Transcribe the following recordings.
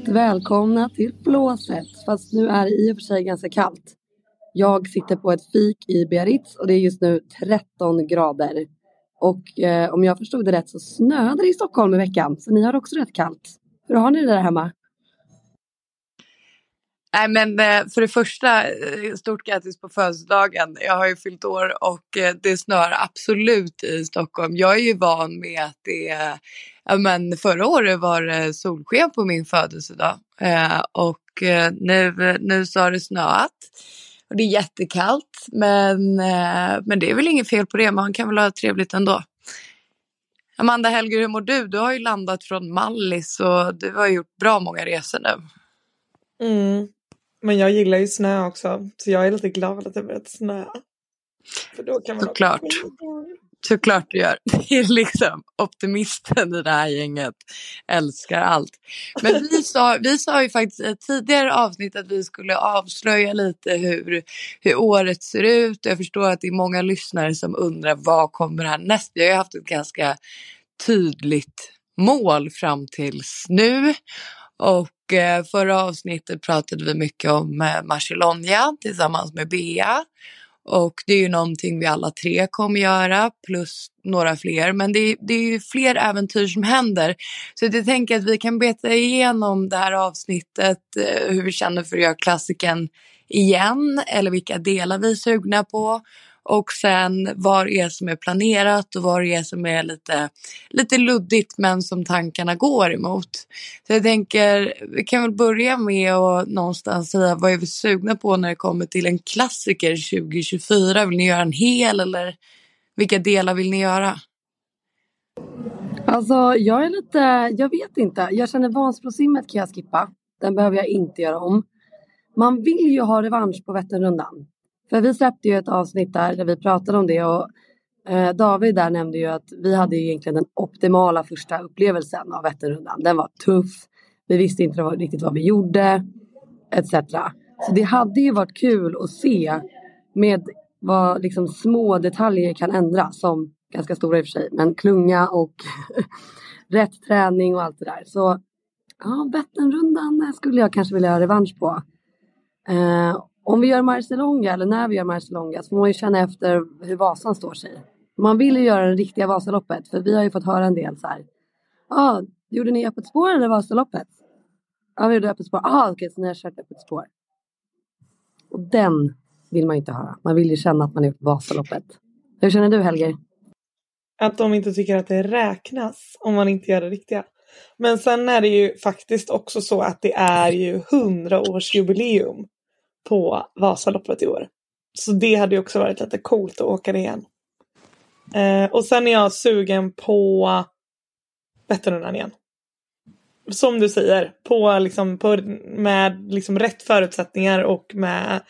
Varmt välkomna till blåset! Fast nu är det i och för sig ganska kallt. Jag sitter på ett fik i Biarritz och det är just nu 13 grader. Och eh, om jag förstod det rätt så snöade det i Stockholm i veckan. Så ni har också rätt kallt. Hur har ni det där hemma? Nej men eh, för det första, eh, stort grattis på födelsedagen. Jag har ju fyllt år och eh, det snöar absolut i Stockholm. Jag är ju van med att det är, men förra året var det solsken på min födelsedag och nu, nu så har det snöat. Och det är jättekallt men, men det är väl inget fel på det, man kan väl ha trevligt ändå. Amanda Helger, hur mår du? Du har ju landat från Mallis och du har gjort bra många resor nu. Mm. Men jag gillar ju snö också, så jag är lite glad att det börjat snöa. För då kan man Såklart. Såklart du gör. Det är liksom optimisten i det här gänget. Älskar allt. Men vi sa, vi sa ju faktiskt i ett tidigare avsnitt att vi skulle avslöja lite hur, hur året ser ut. Jag förstår att det är många lyssnare som undrar vad kommer härnäst. Vi har ju haft ett ganska tydligt mål fram tills nu. Och eh, förra avsnittet pratade vi mycket om eh, tillsammans med Bea. Och det är ju någonting vi alla tre kommer göra plus några fler. Men det är, det är ju fler äventyr som händer. Så jag tänker att vi kan beta igenom det här avsnittet, eh, hur vi känner för att göra klassiken igen eller vilka delar vi är sugna på och sen vad det är som är planerat och vad det är som är lite, lite luddigt men som tankarna går emot. Så jag tänker, vi kan väl börja med att någonstans säga vad är vi sugna på när det kommer till en klassiker 2024? Vill ni göra en hel eller vilka delar vill ni göra? Alltså jag är lite, jag vet inte. Jag känner Vansbrosimmet kan jag skippa. Den behöver jag inte göra om. Man vill ju ha revansch på Vätternrundan. För vi släppte ju ett avsnitt där, där vi pratade om det och eh, David där nämnde ju att vi hade ju egentligen den optimala första upplevelsen av Vätternrundan. Den var tuff, vi visste inte riktigt vad vi gjorde etc. Så det hade ju varit kul att se med vad liksom små detaljer kan ändras som ganska stora i och för sig, men klunga och rätt träning och allt det där. Så ja, Vätternrundan skulle jag kanske vilja ha revansch på. Eh, om vi gör Marcelonga eller när vi gör Marcelonga så får man ju känna efter hur Vasan står sig. Man vill ju göra det riktiga Vasaloppet för vi har ju fått höra en del så här. Ja, ah, gjorde ni öppet spår eller Vasaloppet? Ja, vi gjorde öppet spår. Ah, okej, okay, så ni har kört öppet spår. Och den vill man ju inte höra. Man vill ju känna att man har gjort Vasaloppet. Hur känner du Helger? Att de inte tycker att det räknas om man inte gör det riktiga. Men sen är det ju faktiskt också så att det är ju hundraårsjubileum på Vasaloppet i år. Så det hade ju också varit lite coolt att åka det igen. Eh, och sen är jag sugen på Vätternrundan igen. Som du säger, på, liksom, på, med liksom rätt förutsättningar och med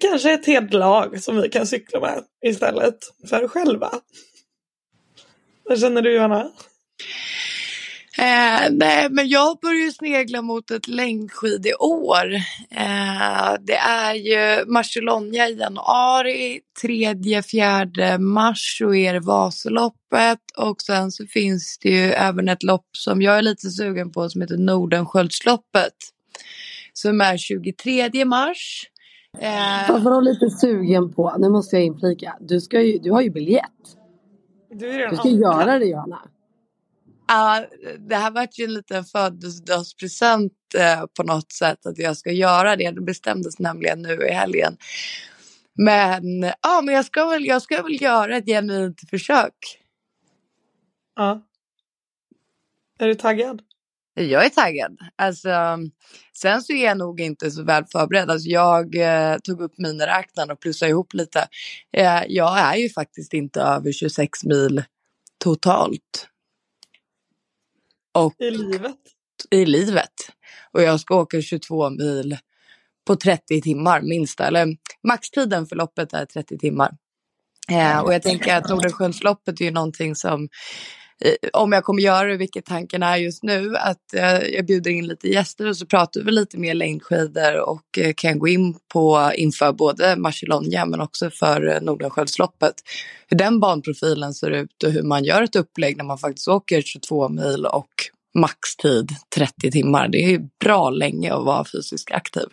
kanske ett helt lag som vi kan cykla med istället för själva. Vad känner du Johanna? Eh, nej, men jag börjar snegla mot ett längdskid i år. Eh, det är ju Marciolonia i januari, 3-4 mars så är det Vasaloppet och sen så finns det ju även ett lopp som jag är lite sugen på som heter Nordensköldsloppet. Som är 23 mars. Eh, Fast vadå lite sugen på? Nu måste jag inflika. Du, ska ju, du har ju biljett. Du, du ska göra det Johanna. Ja, det här var ju en liten födelsedagspresent eh, på något sätt att jag ska göra det. Det bestämdes nämligen nu i helgen. Men, ja, men jag, ska väl, jag ska väl göra ett genuint försök. Ja. Är du taggad? Jag är taggad. Alltså, sen så är jag nog inte så väl förberedd. Alltså, jag eh, tog upp miniräknaren och plussade ihop lite. Eh, jag är ju faktiskt inte över 26 mil totalt. Och, I livet? I livet. Och jag ska åka 22 mil på 30 timmar minst. Eller maxtiden för loppet är 30 timmar. Eh, och jag tänker att Nordenskiöldsloppet är ju någonting som Eh, om jag kommer göra det, vilket tanken är just nu, att eh, jag bjuder in lite gäster och så pratar vi lite mer längdskidor och eh, kan gå in på inför både Marcilonia men också för Nordenskiöldsloppet. Hur den banprofilen ser ut och hur man gör ett upplägg när man faktiskt åker 22 mil och maxtid 30 timmar. Det är ju bra länge att vara fysiskt aktiv.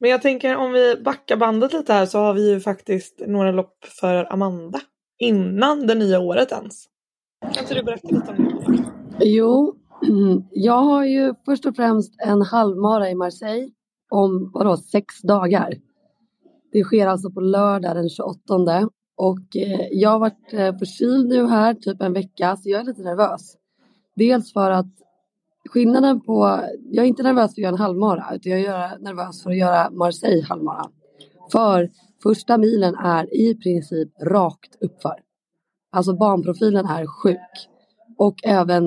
Men jag tänker om vi backar bandet lite här så har vi ju faktiskt några lopp för Amanda innan det nya året ens. Kan inte du berätta lite om det? Jo, mm, jag har ju först och främst en halvmara i Marseille om vadå, sex dagar. Det sker alltså på lördag den 28 och eh, jag har varit eh, förkyld nu här typ en vecka så jag är lite nervös. Dels för att skillnaden på, jag är inte nervös för att göra en halvmara utan jag är nervös för att göra Marseille halvmara. För första milen är i princip rakt uppför. Alltså banprofilen är sjuk. Och även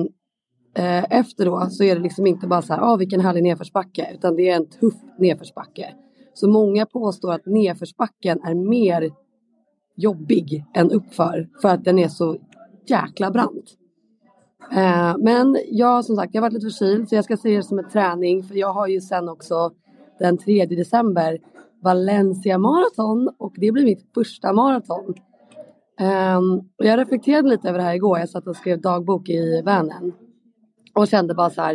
eh, efter då så är det liksom inte bara så här, ah, vilken härlig nedförsbacke, utan det är en tuff nedförsbacke. Så många påstår att nedförsbacken är mer jobbig än uppför för att den är så jäkla brant. Eh, men jag som sagt, jag har varit lite förkyld så jag ska se det som en träning för jag har ju sen också den 3 december Valencia maraton och det blir mitt första maraton. Um, och jag reflekterade lite över det här igår. Jag satt och skrev dagbok i vanen. Och kände bara så här.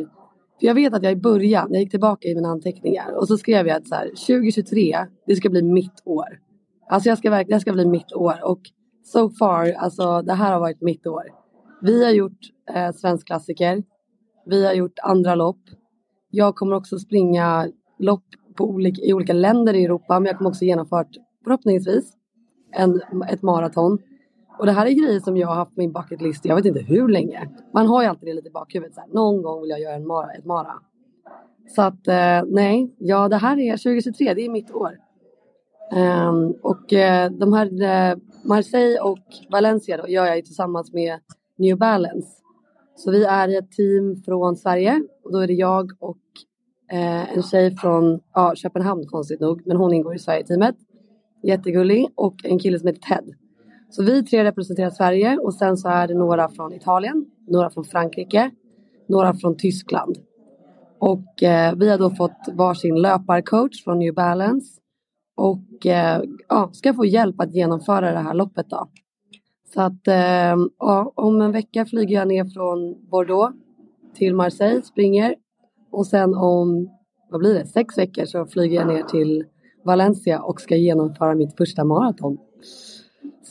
För jag vet att jag i början, jag gick tillbaka i mina anteckningar och så skrev jag att så här, 2023, det ska bli mitt år. Alltså jag ska verkligen, det ska bli mitt år och so far, alltså det här har varit mitt år. Vi har gjort eh, svensk klassiker. Vi har gjort andra lopp. Jag kommer också springa lopp på olika, i olika länder i Europa men jag kommer också genomfört förhoppningsvis en, ett maraton. Och det här är grejer som jag har haft på min bucket list jag vet inte hur länge. Man har ju alltid det lite i bakhuvudet. Så här, någon gång vill jag göra en mara, ett mara. Så att eh, nej, ja det här är 2023, det är mitt år. Um, och eh, de här eh, Marseille och Valencia då gör jag ju tillsammans med New Balance. Så vi är ett team från Sverige och då är det jag och eh, en tjej från ja, Köpenhamn konstigt nog, men hon ingår i Sverige-teamet. Jättegullig och en kille som heter Ted. Så vi tre representerar Sverige och sen så är det några från Italien, några från Frankrike, några från Tyskland. Och eh, vi har då fått varsin löparcoach från New Balance och eh, ja, ska få hjälp att genomföra det här loppet då. Så att eh, ja, om en vecka flyger jag ner från Bordeaux till Marseille, springer och sen om, vad blir det, sex veckor så flyger jag ner till Valencia och ska genomföra mitt första maraton.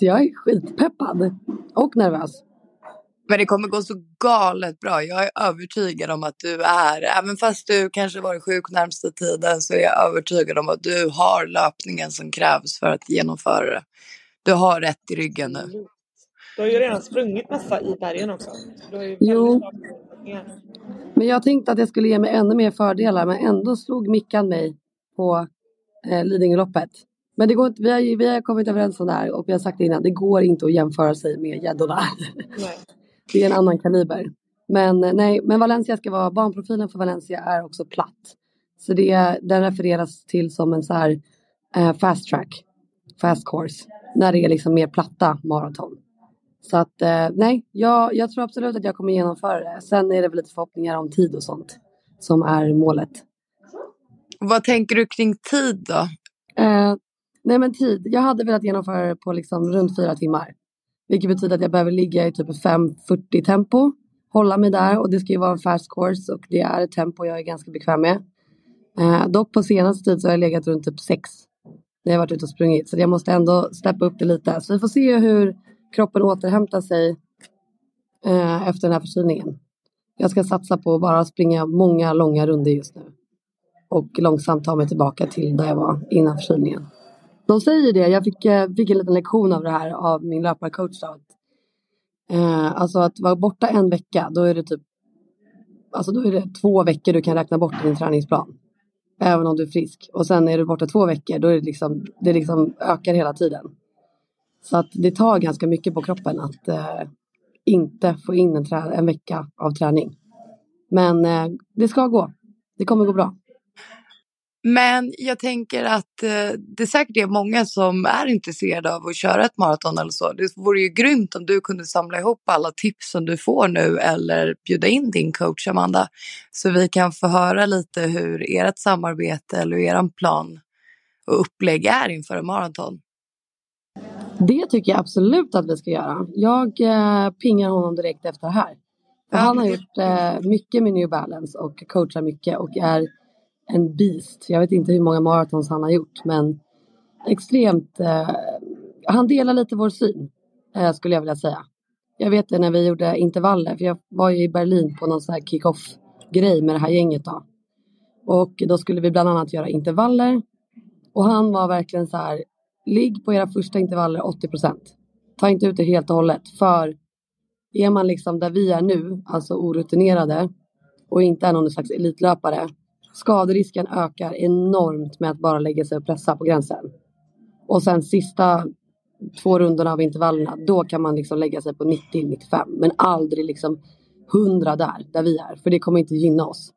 Så jag är skitpeppad och nervös. Men det kommer gå så galet bra. Jag är övertygad om att du är, även fast du kanske varit sjuk närmsta tiden, så är jag övertygad om att du har löpningen som krävs för att genomföra det. Du har rätt i ryggen nu. Du har ju redan sprungit massa i bergen också. jo. Men jag tänkte att det skulle ge mig ännu mer fördelar, men ändå slog Mickan mig på eh, Lidingöloppet. Men det går inte, vi, har, vi har kommit överens om det här och vi har sagt det innan, det går inte att jämföra sig med gäddorna. Det är en annan kaliber. Men eh, nej, men Valencia ska vara, banprofilen för Valencia är också platt. Så det, den refereras till som en så här eh, fast track, fast course, när det är liksom mer platta maraton. Så att eh, nej, jag, jag tror absolut att jag kommer genomföra det. Sen är det väl lite förhoppningar om tid och sånt som är målet. Vad tänker du kring tid då? Eh, nej men tid, jag hade velat genomföra det på liksom runt fyra timmar. Vilket betyder att jag behöver ligga i typ 5.40 tempo. Hålla mig där och det ska ju vara en fast course och det är ett tempo jag är ganska bekväm med. Eh, dock på senaste tid så har jag legat runt typ 6 när jag varit ute och sprungit. Så jag måste ändå steppa upp det lite. Så vi får se hur kroppen återhämtar sig eh, efter den här förkylningen. Jag ska satsa på att bara springa många långa runder just nu och långsamt ta mig tillbaka till där jag var innan förkylningen. De säger det, jag fick, eh, fick en liten lektion av det här av min löparcoach. Då, att, eh, alltså att vara borta en vecka, då är det typ Alltså då är det två veckor du kan räkna bort i din träningsplan. Även om du är frisk. Och sen är du borta två veckor, då är det liksom, det liksom ökar hela tiden. Så att det tar ganska mycket på kroppen att eh, inte få in en, en, vecka av träning. Men eh, det ska gå. Det kommer gå bra. Men jag tänker att eh, det säkert är många som är intresserade av att köra ett maraton eller så. Det vore ju grymt om du kunde samla ihop alla tips som du får nu eller bjuda in din coach Amanda. Så vi kan få höra lite hur ert samarbete eller er plan och upplägg är inför en maraton. Det tycker jag absolut att vi ska göra. Jag eh, pingar honom direkt efter det här. Och han har gjort eh, mycket med New Balance och coachar mycket och är en beast. Jag vet inte hur många maratons han har gjort men extremt. Eh, han delar lite vår syn eh, skulle jag vilja säga. Jag vet det när vi gjorde intervaller för jag var ju i Berlin på någon sån här kick-off grej med det här gänget då. Och då skulle vi bland annat göra intervaller och han var verkligen så här ligg på era första intervaller 80 procent. Ta inte ut det helt och hållet för är man liksom där vi är nu, alltså orutinerade och inte är någon slags elitlöpare, skaderisken ökar enormt med att bara lägga sig och pressa på gränsen. Och sen sista två rundorna av intervallerna, då kan man liksom lägga sig på 90-95, men aldrig liksom 100 där, där vi är, för det kommer inte gynna oss.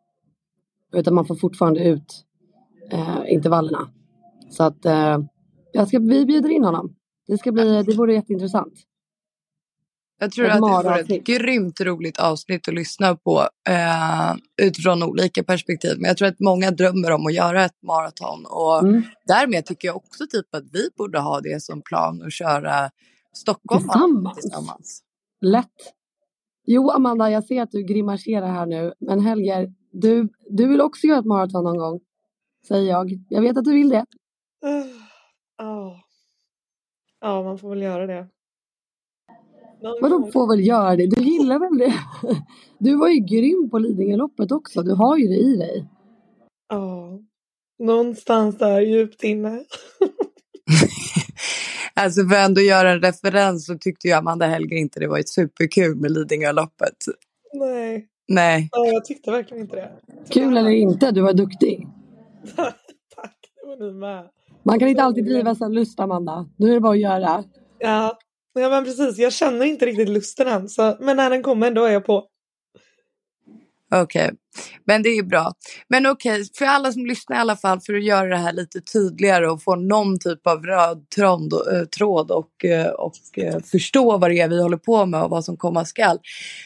Utan man får fortfarande ut eh, intervallerna. Så att eh, jag ska, vi bjuder in honom. Det, ska bli, det vore jätteintressant. Jag tror att det vore ett grymt roligt avsnitt att lyssna på eh, utifrån olika perspektiv. Men jag tror att många drömmer om att göra ett maraton och mm. därmed tycker jag också typ att vi borde ha det som plan att köra Stockholm tillsammans. tillsammans. Lätt. Jo, Amanda, jag ser att du grimaserar här nu, men Helger, du, du vill också göra ett maraton någon gång, säger jag. Jag vet att du vill det. Ja, ja man får väl göra det. Vadå får väl göra det? Du gillar väl det? Du var ju grym på Lidingöloppet också. Du har ju det i dig. Ja, någonstans där djupt inne. alltså för att ändå göra en referens så tyckte ju Amanda Helger inte det var ett superkul med Lidingöloppet. Nej. Nej. Ja, jag tyckte verkligen inte det. Kul eller inte, du var duktig. Tack, det var ni med. Man kan inte alltid driva sig lust, Amanda. Nu är det bara att göra. Ja, Ja men precis, jag känner inte riktigt lusten än. Så, men när den kommer då är jag på. Okej, okay. men det är bra. Men okej, okay, för alla som lyssnar i alla fall för att göra det här lite tydligare och få någon typ av röd tråd, och, tråd och, eh, och eh, förstå vad det är vi håller på med och vad som komma skall.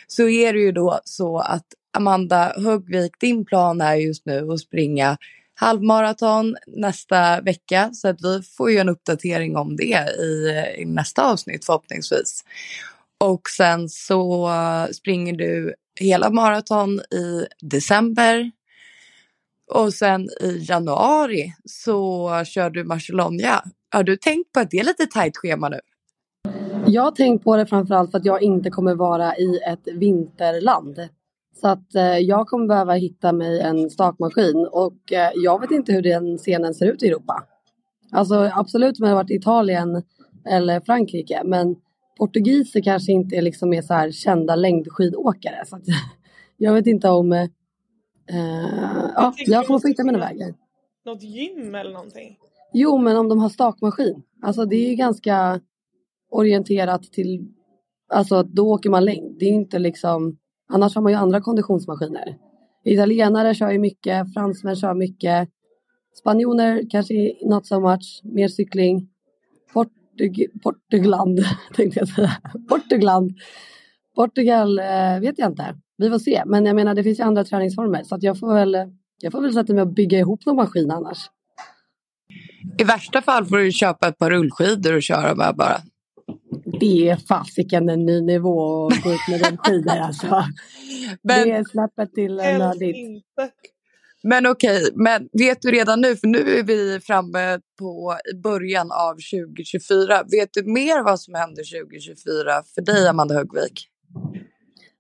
Så är det ju då så att Amanda Högvik, din plan är just nu att springa halvmaraton nästa vecka så att vi får ju en uppdatering om det i, i nästa avsnitt förhoppningsvis. Och sen så springer du hela maraton i december och sen i januari så kör du Marcelonja. Har du tänkt på att det är lite tajt schema nu? Jag har tänkt på det framförallt för att jag inte kommer vara i ett vinterland. Så att eh, jag kommer behöva hitta mig en stakmaskin och eh, jag vet inte hur den scenen ser ut i Europa. Alltså absolut om jag varit i Italien eller Frankrike men portugiser kanske inte är liksom mer så här kända längdskidåkare. Så att, jag vet inte om... Eh, ja, jag kommer få hitta mina vägar. Något gym eller någonting? Jo, men om de har stakmaskin. Alltså det är ju ganska orienterat till... Alltså då åker man längd. Det är inte liksom Annars har man ju andra konditionsmaskiner. Italienare kör ju mycket, fransmän kör mycket. Spanjoner kanske not so much, mer cykling. Portug Portugland tänkte jag säga. Portugland. Portugal eh, vet jag inte. Vi får se. Men jag menar det finns ju andra träningsformer så att jag får väl jag får väl sätta mig och bygga ihop någon maskin annars. I värsta fall får du köpa ett par rullskidor och köra med bara det är fasiken en ny nivå att gå ut med den skidor alltså. Men, det är släppet till nördigt. Men okej, okay, men vet du redan nu, för nu är vi framme på början av 2024. Vet du mer vad som händer 2024 för dig, Amanda Högvik?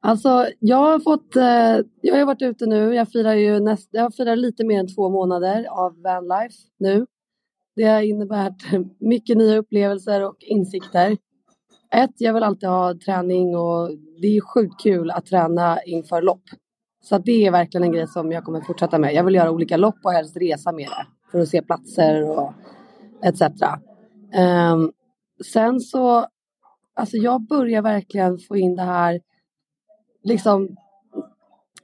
Alltså, jag har fått, eh, jag har varit ute nu, jag firar ju näst, jag firar lite mer än två månader av vanlife nu. Det har inneburit mycket nya upplevelser och insikter ett, jag vill alltid ha träning och det är sjukt kul att träna inför lopp. Så det är verkligen en grej som jag kommer fortsätta med. Jag vill göra olika lopp och helst resa med det för att se platser och etc. Um, ehm, sen så, alltså jag börjar verkligen få in det här, liksom,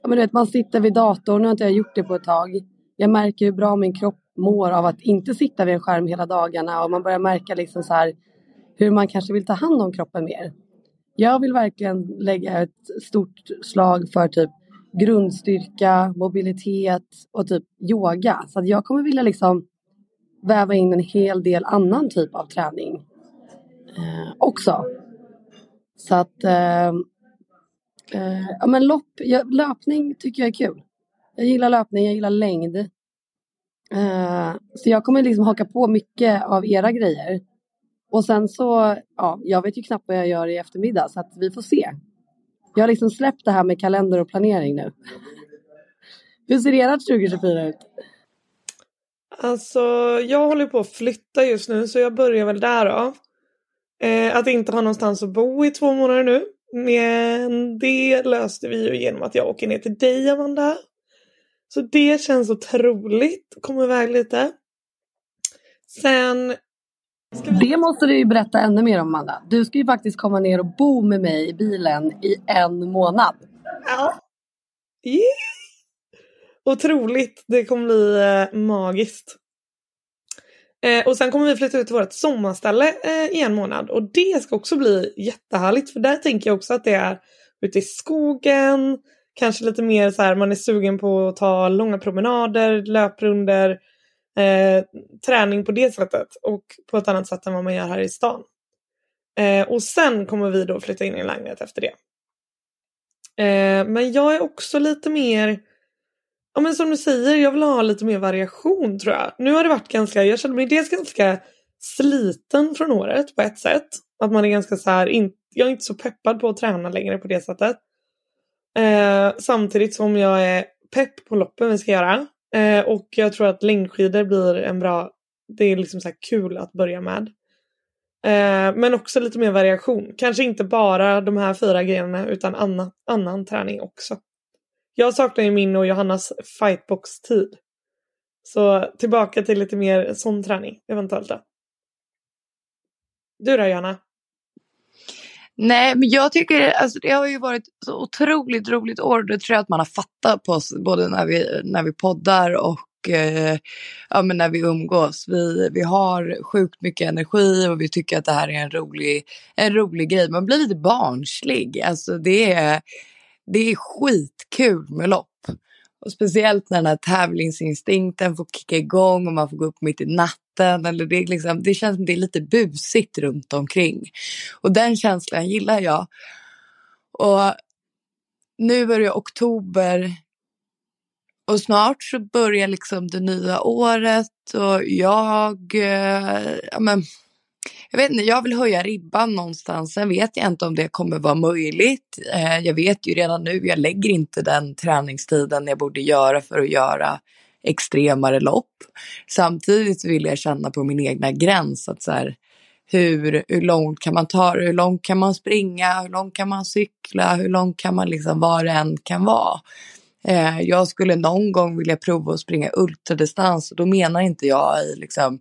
men du vet, man sitter vid datorn, nu har inte jag gjort det på ett tag. Jag märker hur bra min kropp mår av att inte sitta vid en skärm hela dagarna och man börjar märka liksom så här hur man kanske vill ta hand om kroppen mer. Jag vill verkligen lägga ett stort slag för typ grundstyrka, mobilitet och typ yoga. Så att jag kommer vilja liksom väva in en hel del annan typ av träning eh, också. Så att eh, Eh, ja, men lopp, jag, löpning tycker jag är kul. Jag gillar löpning, jag gillar längd. Eh, så jag kommer liksom haka på mycket av era grejer. Och sen så, ja, jag vet ju knappt vad jag gör i eftermiddag så att vi får se. Jag har liksom släppt det här med kalender och planering nu. Hur ser ert 2024 ut? Alltså, jag håller på att flytta just nu så jag börjar väl där då. Eh, att inte ha någonstans att bo i två månader nu. Men det löste vi ju genom att jag åker ner till dig Amanda. Så det känns otroligt. Komma iväg lite. Sen... Det måste du ju berätta ännu mer om Amanda. Du ska ju faktiskt komma ner och bo med mig i bilen i en månad. Ja. Yeah. Otroligt. Det kommer bli eh, magiskt. Eh, och sen kommer vi flytta ut till vårt sommarställe eh, i en månad och det ska också bli jättehärligt för där tänker jag också att det är ute i skogen, kanske lite mer så här man är sugen på att ta långa promenader, löprunder, eh, träning på det sättet och på ett annat sätt än vad man gör här i stan. Eh, och sen kommer vi då flytta in i en lägenhet efter det. Eh, men jag är också lite mer Ja men som du säger, jag vill ha lite mer variation tror jag. Nu har det varit ganska, jag känner mig dels ganska sliten från året på ett sätt. Att man är ganska så här, in, jag är inte så peppad på att träna längre på det sättet. Eh, samtidigt som jag är pepp på loppen vi ska göra. Eh, och jag tror att längdskidor blir en bra, det är liksom så kul att börja med. Eh, men också lite mer variation. Kanske inte bara de här fyra grejerna utan annan, annan träning också. Jag saknar ju min och Johannas fightbox-tid. Så tillbaka till lite mer sån träning eventuellt då. Du då Johanna? Nej, men jag tycker alltså, det har ju varit så otroligt roligt år. Det tror jag att man har fattat på oss både när vi, när vi poddar och eh, ja, men när vi umgås. Vi, vi har sjukt mycket energi och vi tycker att det här är en rolig, en rolig grej. Man blir lite barnslig. Alltså det är det är skitkul med lopp. Och speciellt när den här tävlingsinstinkten får kicka igång och man får gå upp mitt i natten. Eller det, liksom, det känns som det är lite busigt runt omkring. Och den känslan gillar jag. Och nu är det oktober och snart så börjar liksom det nya året och jag, eh, ja men jag vet inte, jag vill höja ribban någonstans. Sen vet jag inte om det kommer vara möjligt. Eh, jag vet ju redan nu, jag lägger inte den träningstiden jag borde göra för att göra extremare lopp. Samtidigt vill jag känna på min egna gräns att så här, hur, hur långt kan man ta det? Hur långt kan man springa? Hur långt kan man cykla? Hur långt kan man liksom, vad det än kan vara? Eh, jag skulle någon gång vilja prova att springa ultradistans och då menar inte jag i liksom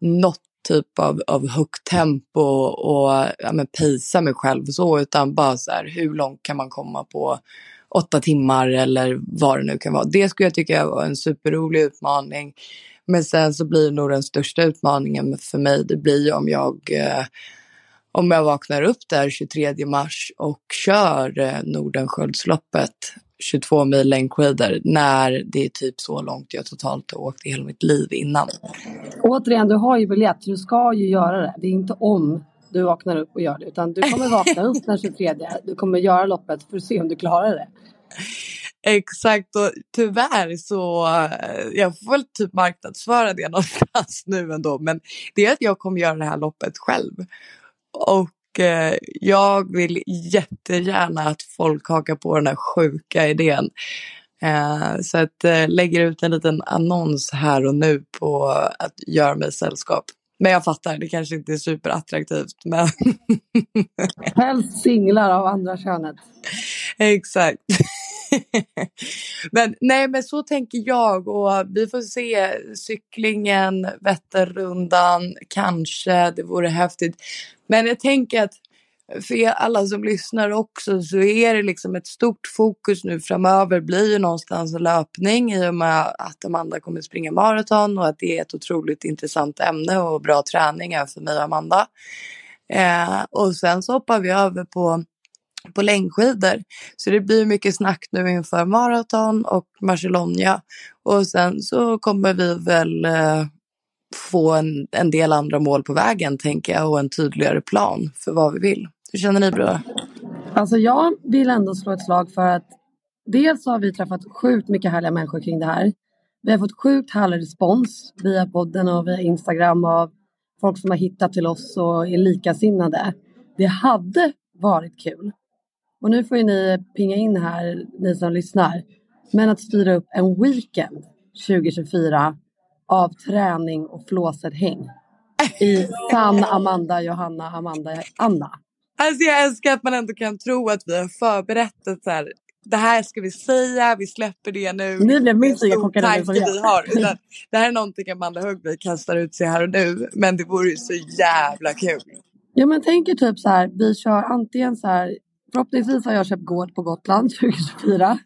något typ av, av högt tempo och ja, men pacea mig själv så utan bara så här hur långt kan man komma på åtta timmar eller vad det nu kan vara. Det skulle jag tycka var en superrolig utmaning. Men sen så blir nog den största utmaningen för mig det blir om jag eh, om jag vaknar upp där 23 mars och kör eh, Nordensköldsloppet 22 mil längdskidor när det är typ så långt jag totalt har åkt i hela mitt liv innan. Återigen, du har ju biljett, du ska ju göra det. Det är inte om du vaknar upp och gör det, utan du kommer vakna upp den 23. Du kommer göra loppet för att se om du klarar det. Exakt och tyvärr så, eh, jag får väl typ marknadsföra det någonstans nu ändå, men det är att jag kommer göra det här loppet själv. Och jag vill jättegärna att folk hakar på den här sjuka idén. Eh, så att eh, lägger ut en liten annons här och nu på att göra mig sällskap. Men jag fattar, det kanske inte är superattraktivt. Men... Helst singlar av andra könet. Exakt. men nej, men så tänker jag och vi får se cyklingen, Vätternrundan, kanske, det vore häftigt. Men jag tänker att för er alla som lyssnar också så är det liksom ett stort fokus nu framöver blir ju någonstans löpning i och med att Amanda kommer springa maraton och att det är ett otroligt intressant ämne och bra träning för mig och Amanda. Eh, och sen så hoppar vi över på på längdskidor. Så det blir mycket snack nu inför maraton och Barcelona. Och sen så kommer vi väl eh, få en, en del andra mål på vägen tänker jag och en tydligare plan för vad vi vill. Hur känner ni bror? Alltså jag vill ändå slå ett slag för att dels har vi träffat sjukt mycket härliga människor kring det här. Vi har fått sjukt härlig respons via podden och via Instagram av folk som har hittat till oss och är likasinnade. Det hade varit kul. Och nu får ju ni pinga in här, ni som lyssnar. Men att styra upp en weekend 2024 av träning och flåset-häng i sann Amanda, Johanna, Amanda, Anna. Alltså jag älskar att man ändå kan tro att vi har förberett ett så här, det här ska vi säga, vi släpper det nu. Ni blev minst lika chockade som vi har. det här är någonting Amanda Högvik kastar ut sig här och nu. Men det vore ju så jävla kul. Ja men tänk er typ så här, vi kör antingen så här, förhoppningsvis har jag köpt gård på Gotland 2024.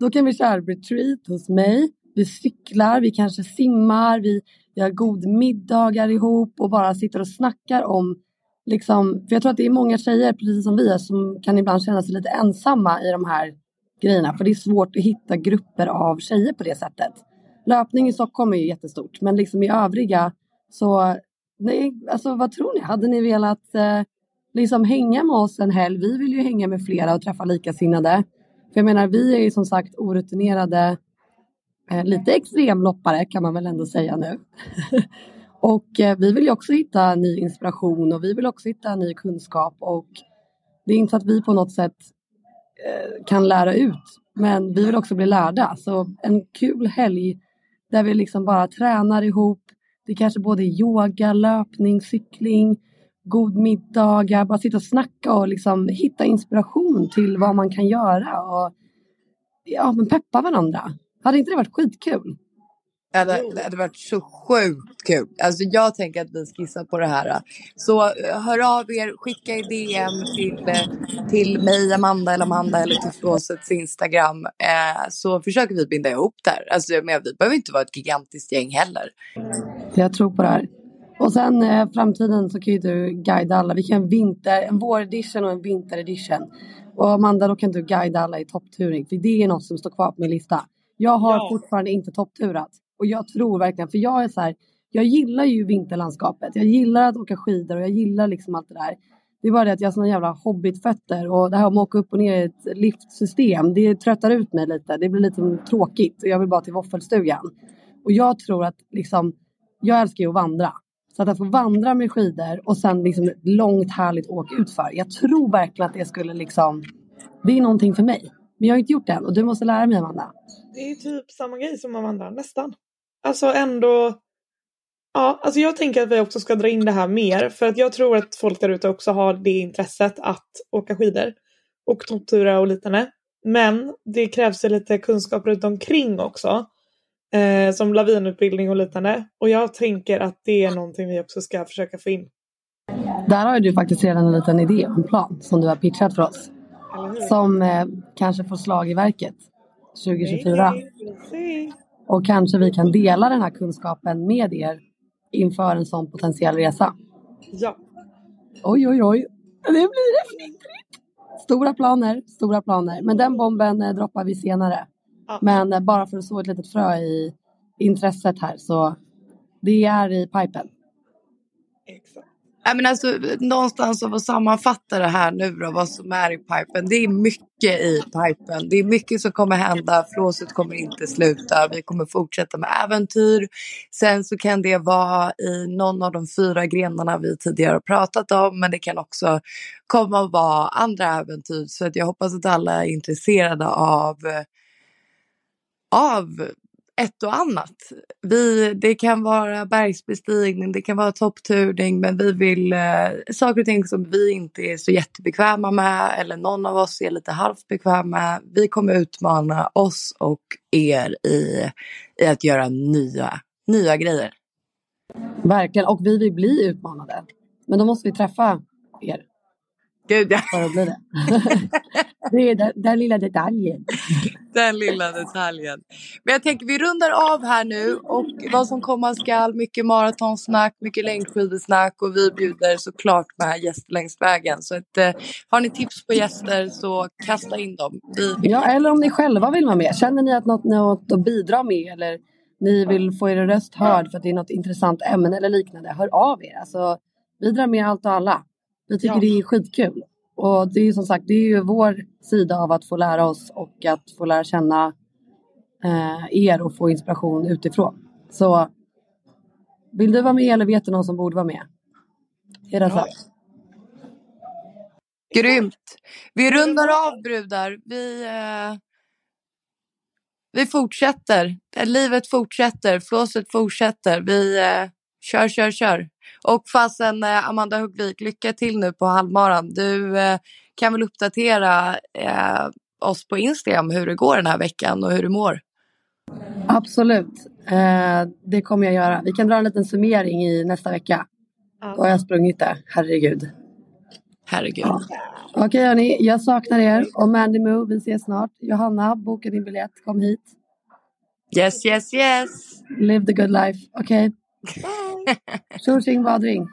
Då kan vi köra retreat hos mig. Vi cyklar, vi kanske simmar, vi, vi har god middagar ihop och bara sitter och snackar om liksom, för jag tror att det är många tjejer, precis som vi är, som kan ibland känna sig lite ensamma i de här grejerna. För det är svårt att hitta grupper av tjejer på det sättet. Löpning i Stockholm är ju jättestort, men liksom i övriga så, nej, alltså vad tror ni? Hade ni velat eh, liksom hänga med oss en helg? Vi vill ju hänga med flera och träffa likasinnade. För jag menar, vi är ju som sagt orutinerade, eh, lite extremloppare kan man väl ändå säga nu. Och eh, vi vill ju också hitta ny inspiration och vi vill också hitta ny kunskap och det är inte så att vi på något sätt eh, kan lära ut men vi vill också bli lärda. Så en kul helg där vi liksom bara tränar ihop. Det kanske både är yoga, löpning, cykling, god middagar, bara sitta och snacka och liksom hitta inspiration till vad man kan göra och ja, men peppa varandra. Hade inte det varit skitkul? Det hade, det hade varit så sjukt kul. Alltså jag tänker att vi skissar på det här. Så eh, hör av er, skicka i DM till, eh, till mig, Amanda eller Amanda eller till Flåsets Instagram. Eh, så försöker vi binda ihop där. Alltså men vi behöver inte vara ett gigantiskt gäng heller. Jag tror på det här. Och sen eh, framtiden så kan ju du guida alla. Vi kan en vinter, en våredition och en vinteredition. Och Amanda, då kan du guida alla i toppturing. För det är något som står kvar på min lista. Jag har ja. fortfarande inte toppturat. Och jag tror verkligen, för jag är så här, jag gillar ju vinterlandskapet. Jag gillar att åka skidor och jag gillar liksom allt det där. Det är bara det att jag har såna jävla hobbitfötter och det här med att åka upp och ner i ett liftsystem, det tröttar ut mig lite. Det blir lite tråkigt och jag vill bara till våffelstugan. Och jag tror att liksom, jag älskar ju att vandra. Så att, få vandra med skidor och sen liksom ett långt härligt åk utför. Jag tror verkligen att det skulle liksom, det är någonting för mig. Men jag har inte gjort det än och du måste lära mig Amanda. Det är typ samma grej som att vandra, nästan. Alltså ändå... Ja, alltså jag tänker att vi också ska dra in det här mer för att jag tror att folk där ute också har det intresset att åka skidor och topptura och liknande. Men det krävs ju lite kunskap runt omkring också. Eh, som lavinutbildning och liknande. Och jag tänker att det är någonting vi också ska försöka få in. Där har du faktiskt redan en liten idé, en plan som du har pitchat för oss. Som eh, kanske får slag i verket 2024. Och kanske vi kan dela den här kunskapen med er inför en sån potentiell resa. Ja. Oj, oj, oj. Det blir definitivt. Stora planer, stora planer. Men den bomben eh, droppar vi senare. Ja. Men eh, bara för att så ett litet frö i intresset här så det är i pipen. Exakt. Men alltså, någonstans att sammanfatta det här nu då, vad som är i pipen. Det är mycket i pipen. Det är mycket som kommer hända. Flåset kommer inte sluta. Vi kommer fortsätta med äventyr. Sen så kan det vara i någon av de fyra grenarna vi tidigare har pratat om. Men det kan också komma att vara andra äventyr. Så att jag hoppas att alla är intresserade av av ett och annat. Vi, det kan vara bergsbestigning, det kan vara toppturning men vi vill eh, saker och ting som vi inte är så jättebekväma med eller någon av oss är lite halvt bekväma med. Vi kommer utmana oss och er i, i att göra nya, nya grejer. Verkligen, och vi vill bli utmanade. Men då måste vi träffa er. Gud ja. För att bli det. det är den, den lilla detaljen. Den lilla detaljen. Men jag tänker vi rundar av här nu och vad som komma skall. Mycket maratonsnack, mycket längdskidesnack och vi bjuder såklart med gäster längs vägen. Så att, eh, har ni tips på gäster så kasta in dem. Vi ja, eller om ni själva vill vara med. Känner ni att något, något att bidra med eller ni vill få er röst hörd för att det är något intressant ämne eller liknande. Hör av er. Alltså, vi drar med allt och alla. Vi tycker ja. det är skitkul. Och det är ju som sagt, det är ju vår sida av att få lära oss och att få lära känna eh, er och få inspiration utifrån. Så vill du vara med eller vet du någon som borde vara med? Är det så? Grymt! Vi rundar av brudar. Vi, eh, vi fortsätter. Livet fortsätter. Flåset fortsätter. Vi eh, kör, kör, kör. Och fasen eh, Amanda Huggvik, lycka till nu på halvmaran. Du eh, kan väl uppdatera eh, oss på Instagram hur det går den här veckan och hur du mår. Absolut, eh, det kommer jag göra. Vi kan dra en liten summering i nästa vecka. Ja. Då har jag sprungit det, herregud. Herregud. Ja. Okej okay, hörni, jag saknar er. Och Mandy Moo, vi ses snart. Johanna, boka din biljett, kom hit. Yes, yes, yes. Live the good life. Okej. Okay. Bye. Solskingbadring.